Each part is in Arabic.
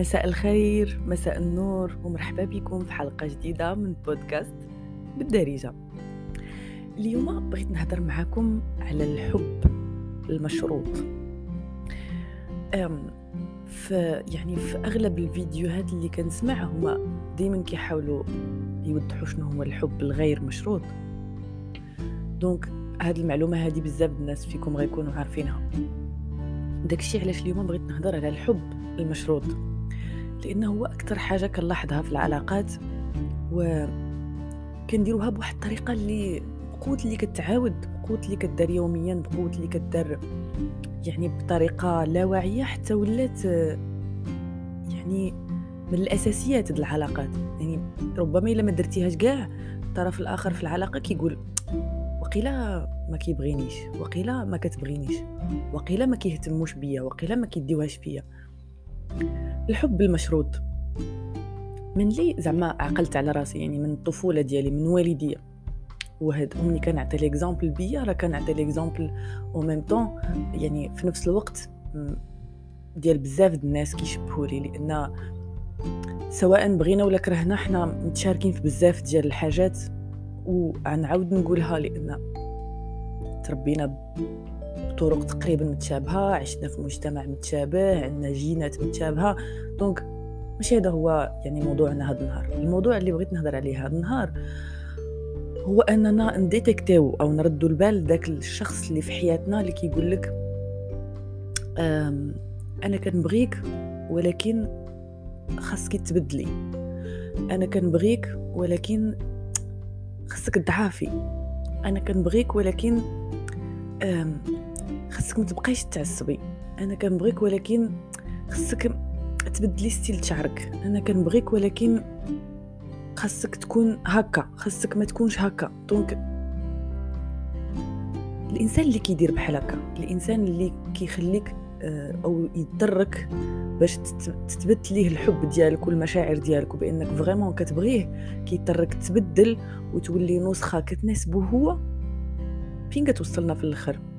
مساء الخير مساء النور ومرحبا بكم في حلقة جديدة من بودكاست بالدارجة. اليوم بغيت نهضر معكم على الحب المشروط. في يعني في أغلب الفيديوهات اللي كنسمع هما دائما كيحاولوا يوضحوا شنو هو الحب الغير مشروط. دونك هاد المعلومة هذه بزاف الناس فيكم غيكونوا عارفينها. داكشي علاش اليوم بغيت نهضر على الحب المشروط. لأنه هو أكثر حاجة كنلاحظها في العلاقات و كنديروها بواحد الطريقة اللي بقوه اللي كتعاود بقوه اللي كدار يوميا بقوه اللي كدار يعني بطريقة لا واعيه حتى ولات يعني من الأساسيات د العلاقات. يعني ربما إلا ما درتيهاش كاع الطرف الآخر في العلاقة كيقول وقيلا ما كيبغينيش وقيلا ما كتبغينيش وقيلا ما كيهتموش بيا وقيلا ما كيديوهاش فيا الحب المشروط. من لي زعما عقلت على راسي يعني من الطفولة ديالي من والديا وهاد أمي كنعطي ل'exemple بيا راه كنعطي ل'exemple أو même temps يعني في نفس الوقت ديال بزاف د الناس كيشبهوا لي لأن سواء بغينا ولا كرهنا حنا متشاركين في بزاف ديال الحاجات. وغنعاود نقولها لأن تربينا بطرق تقريبا متشابهة عشنا في مجتمع متشابه عندنا جينات متشابهة. دونك ماشي هذا هو يعني موضوعنا هذا النهار. الموضوع اللي بغيت نهضر عليه هذا النهار هو أننا نديتكتيو أو نردوا البال داك الشخص اللي في حياتنا اللي كيقول لك أنا كنبغيك ولكن خاصك تبدلي. أنا كنبغيك ولكن خاصك تضعفي. أنا كنبغيك ولكن خاصك ما تبقايش تعصبي. أنا كنبغيك ولكن خاصك تبدلي style شعرك. أنا كنبغيك ولكن خاصك تكون هكا خاصك ما تكونش هكا. donc الإنسان اللي كيدير بحال هكا الإنسان اللي كيخليك آه، أو يضطرك باش تثبت ليه الحب ديالك والمشاعر ديالك. وبانك فريمون كتبغيه كيضطرك تبدل وتولي نسخة كتناسبه هو فين كتوصلنا في الآخر؟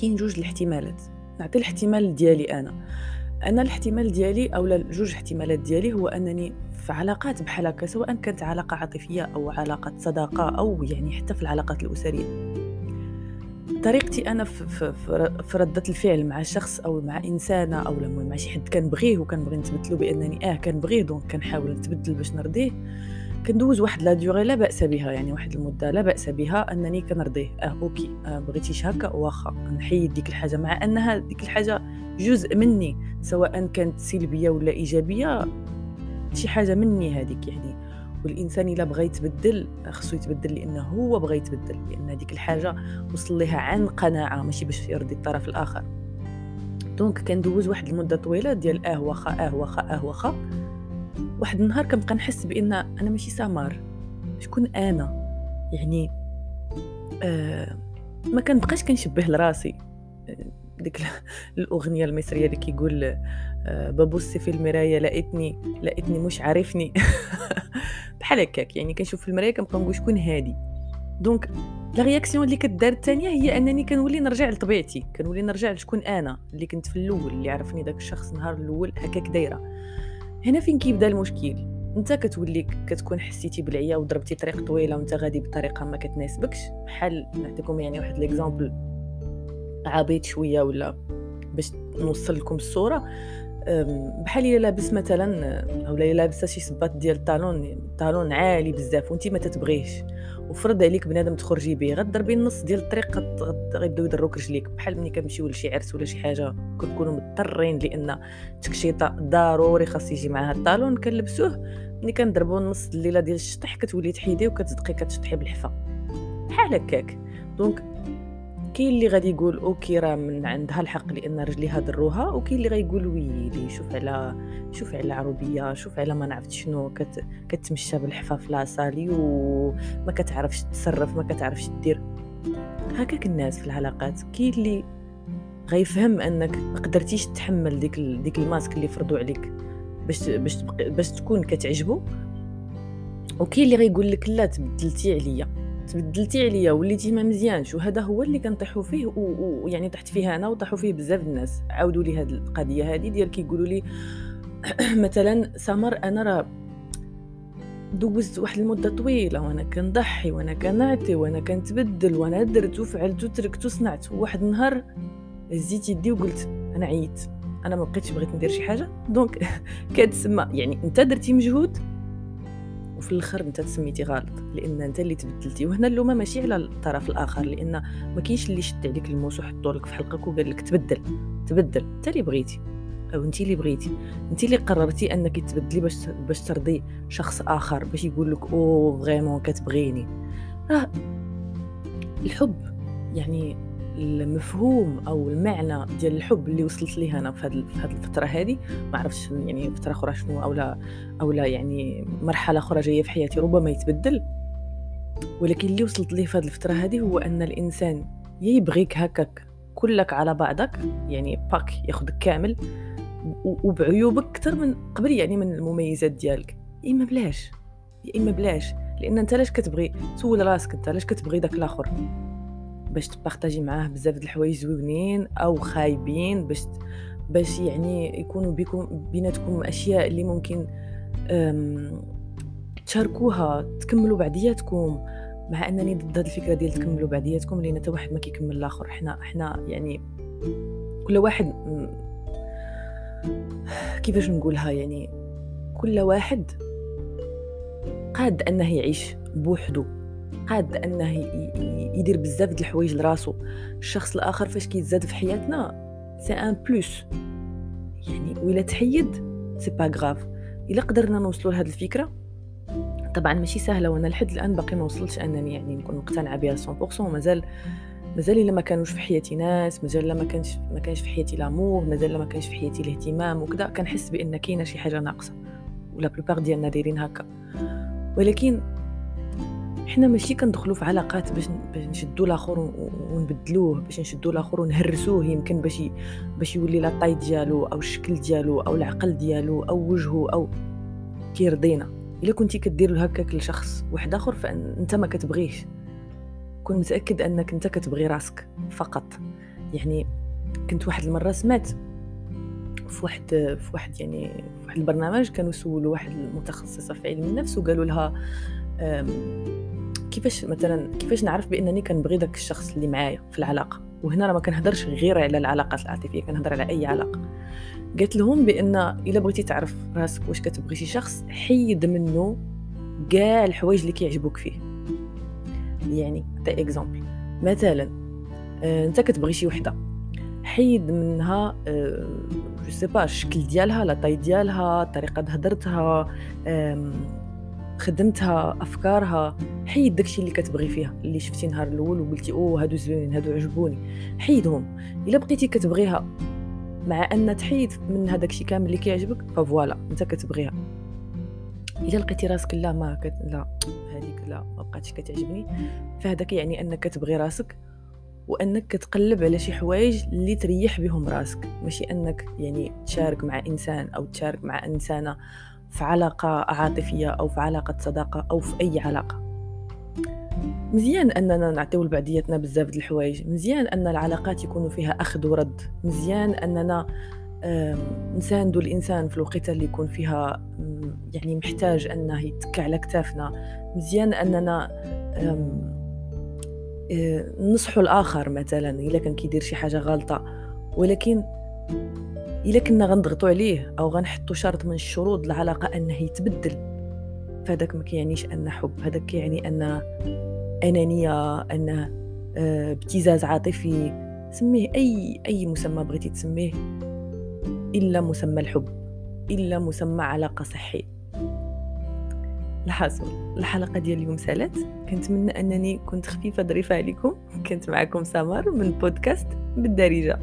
كاين جوج الاحتمالات. نعطي الاحتمال ديالي أنا. أنا الاحتمال ديالي أو جوج احتمالات ديالي هو أنني في علاقات بحال هكا سواء كانت علاقة عاطفية أو علاقة صداقة أو يعني حتى في العلاقات الأسرية. طريقتي أنا في, في, ردة الفعل مع شخص أو مع إنسانة أو مع شي حد كنبغيه وكنبغي نثبت بأنني آه كنبغيه donc كنحاول نتبدل باش نرضيه. كندوز واحد la durée لا بأس بها يعني واحد المدة لا بأس بها أنني كنرضيه. أه okay. آه بغيتيش هكا؟ واخا. نحيد ديك الحاجة مع أنها ديك الحاجة جزء مني سواء كانت سلبية ولا إيجابية شي حاجة مني هذيك يعني. والإنسان إلا بغى يتبدل خصو يتبدل لأنه هو بغى يتبدل لأن هذيك الحاجة وصل ليها عن قناعة ماشي باش يرضي الطرف الآخر. donc كندوز واحد المدة طويلة ديال أه واخا أه واخا أه واخا. واحد النهار كنبقى نحس بإن أنا ماشي سمر شكون أنا؟ يعني آه ما كنبقاش كنشبه لراسي. ديك الأغنية المصرية اللي كيقول آه ببص في المرايه لقيتني لقيتني مش عارفني. بحال هكاك يعني كنشوف في المرايه كنبقى نقول شكون هادي. donc la réaction اللي كدار الثانية هي أنني كنولي نرجع لطبيعتي. كنولي نرجع لشكون أنا اللي كنت في الأول اللي عرفني داك الشخص نهار الأول هكاك دايرة. هنا فين كيبدا المشكل؟ انت كتولي كتكون حسيتي بالعيا وضربتي طريق طويلة وانت غادي بطريقة ما كتناسبكش بحال نعطيكم يعني واحد l'exemple عبيط شوية ولا باش نوصل لكم الصورة. بحال إلا لابس مثلا اولا لابسة شي صباط ديال ال talon talon عالي بزاف وانت ما تتبغيش. وفرض عليك بنادم تخرجي به غتضربي النص ديال الطريق غيبداو يضروك رجليك. بحال ملي كنمشيو لشي عرس ولا شي حاجة كنكونوا مضطرين لأن تكشيطه ضروري خاص يجي معاها ال talon. كنلبسوه ملي كنضربوا النص الليلة ديال الشطح كتولي تحيديه وكتدقي كتشطحي بالحفا. بحال هكاك. donc كاين اللي غادي يقول okay راه من عندها الحق لأن رجليها ضروها وكاين اللي غيقول ويلي شوف على شوف على عربيه شوف على ما نعرفت شنو. كت كتمشى بالحفا ف la salle وما كتعرفش تصرف ما كتعرفش دير. هكاك الناس في العلاقات. كاين اللي غيفهم أنك ما قدرتيش تحمل ديك ديك الماسك اللي فرضوا عليك باش باش باش تكون كتعجبو. وكاين اللي غيقول لك لا تبدلتي عليا. تبدلتي عليا وليتي ما مزيانش وهذا هو اللي كنطيحوا فيه ويعني طحت فيه أنا وطاحوا فيه بزاف الناس. عاودوا لي هذه القضية هذه ديال كيقولوا لي مثلا سمر أنا راه دوزت واحد المدة طويلة وأنا كنضحي وأنا كنعطي وأنا كنتبدل وأنا درت وفعلت وتركت وصنعت. وواحد النهار هزيت يدي وقلت أنا عييت أنا ما بقيتش بغيت ندير شي حاجة. donc كتسمى يعني أنت درتي مجهود وفي الآخر أنت تسميتي غلط لأن أنت اللي تبدلتي. وهنا اللومة ماشي على الطرف الآخر لأن ما كاينش اللي شد عليك الموس وحطو لك في حلقك وقال لك تبدل تبدل. أنت اللي بغيتي أو أنت اللي بغيتي. أنت اللي قررتي أنك تبدلي باش باش ترضي شخص آخر باش يقول لك أو vraiment كتبغيني. راه الحب يعني المفهوم أو المعنى ديال الحب اللي وصلت ليه أنا في هذه الفترة هذه ما عرفتش يعني فترة أخرى شنو أو لا أو لا يعني مرحلة أخرى جاية في حياتي ربما يتبدل. ولكن اللي وصلت ليه في هذه الفترة هذه هو أن الإنسان يبغيك هكاك كلك على بعضك يعني باك ياخذك كامل وبعيوبك أكثر من قبل يعني من المميزات ديالك. يا إما بلاش يا إما بلاش. لأن أنت لاش كتبغي سول راسك أنت لاش كتبغي داك الآخر؟ باش تبارطاجي معاه بزاف د الحوايج زوينين أو خايبين باش باش يعني يكونوا بيكم بيناتكم أشياء اللي ممكن تشاركوها تكملوا بعدياتكم مع أنني ضد هذه الفكرة ديال تكملوا بعدياتكم لأن حتى واحد ما كيكمل الآخر. حنا حنا يعني كل واحد كيفاش نقولها؟ يعني كل واحد قاد أنه يعيش بوحدو. قاد أنه يدير بزاف د الحوايج لراسو. الشخص الآخر فاش كيتزاد في حياتنا c'est un plus. يعني ولا تحيد c'est pas grave إلا قدرنا نوصلوا لهاد الفكرة طبعا ماشي سهلة وأنا لحد الآن باقي ما وصلتش أنني يعني نكون مقتنعة بها 100% مازال مازال إلا ما كانوش في حياتي ناس مازال ما كانش ما كانش في حياتي l'amour مازال ما كانش في حياتي الاهتمام وكذا كنحس بأن كاينة شي حاجة ناقصة. ولا بلوبار ديالنا دايرين هكا. ولكن حنا ماشي كندخلوا في علاقات باش باش نشدوا الآخر ونبدلوه باش نشدوا الآخر ونهرسوه يمكن باش باش يولي لا طاي ديالو أو الشكل ديالو أو العقل ديالو أو وجهه أو كيرضينا. إلا كنتي كدير هكاك لشخص واحد آخر فانت ما كتبغيش. كون متأكد أنك إنت كتبغي راسك فقط. يعني كنت واحد المرة سمعت في واحد في واحد يعني في واحد البرنامج كانوا سولوا واحد المتخصصة في علم النفس وقالوا لها كيفاش مثلا كيفاش نعرف بأنني كنبغي داك الشخص اللي معايا في العلاقة؟ وهنا راه ما كنهضرش غير على العلاقات العاطفية كنهضر على أي علاقة. قالت لهم بأن إلا بغيتي تعرف راسك واش كتبغي شي شخص حيد منه كاع الحوايج اللي كيعجبوك فيه. يعني عطي اكزامبل مثلا آه، أنت كتبغي شي وحدة حيد منها je sais pas الشكل ديالها la taille ديالها طريقة هضرتها خدمتها أفكارها حيد داكشي اللي كتبغي فيها اللي شفتي نهار الأول وقلتي أوه هادو زوينين هادو عجبوني. حيدهم. إلا بقيتي كتبغيها مع أن تحيد من هذاك الشيء كامل اللي كيعجبك voilà أنت كتبغيها. إلا لقيتي راسك لا ما كت... لا هذيك لا ما بقاتش كتعجبني. فهذاك يعني أنك كتبغي راسك وأنك كتقلب على شي حوايج اللي تريح بهم راسك. ماشي أنك يعني تشارك مع إنسان أو تشارك مع إنسانة في علاقة عاطفية أو في علاقة صداقة أو في أي علاقة. مزيان أننا نعطيو لبعضياتنا بزاف د الحوايج. مزيان أن العلاقات يكونوا فيها أخذ ورد. مزيان أننا نساندو الإنسان في الوقت اللي يكون فيها يعني محتاج أنه يتكى على كتافنا. مزيان أننا آه، نصحوا الآخر مثلا إلا كان كيدير شي حاجة غلطة. ولكن إلا كنا غنضغطوا عليه أو غنحطوا شرط من الشروط العلاقة أنه يتبدل. فهذاك ما كيعنيش أن حب هذاك كيعني أن أنانية انه آه، ابتزاز عاطفي. سميه أي أي مسمى بغيتي تسميه. إلا مسمى الحب إلا مسمى علاقة صحية. الحاصل الحلقة ديال اليوم سالت. كنتمنى أنني كنت خفيفة ظريفة عليكم. كنت معكم سمر من بودكاست بالدارجة.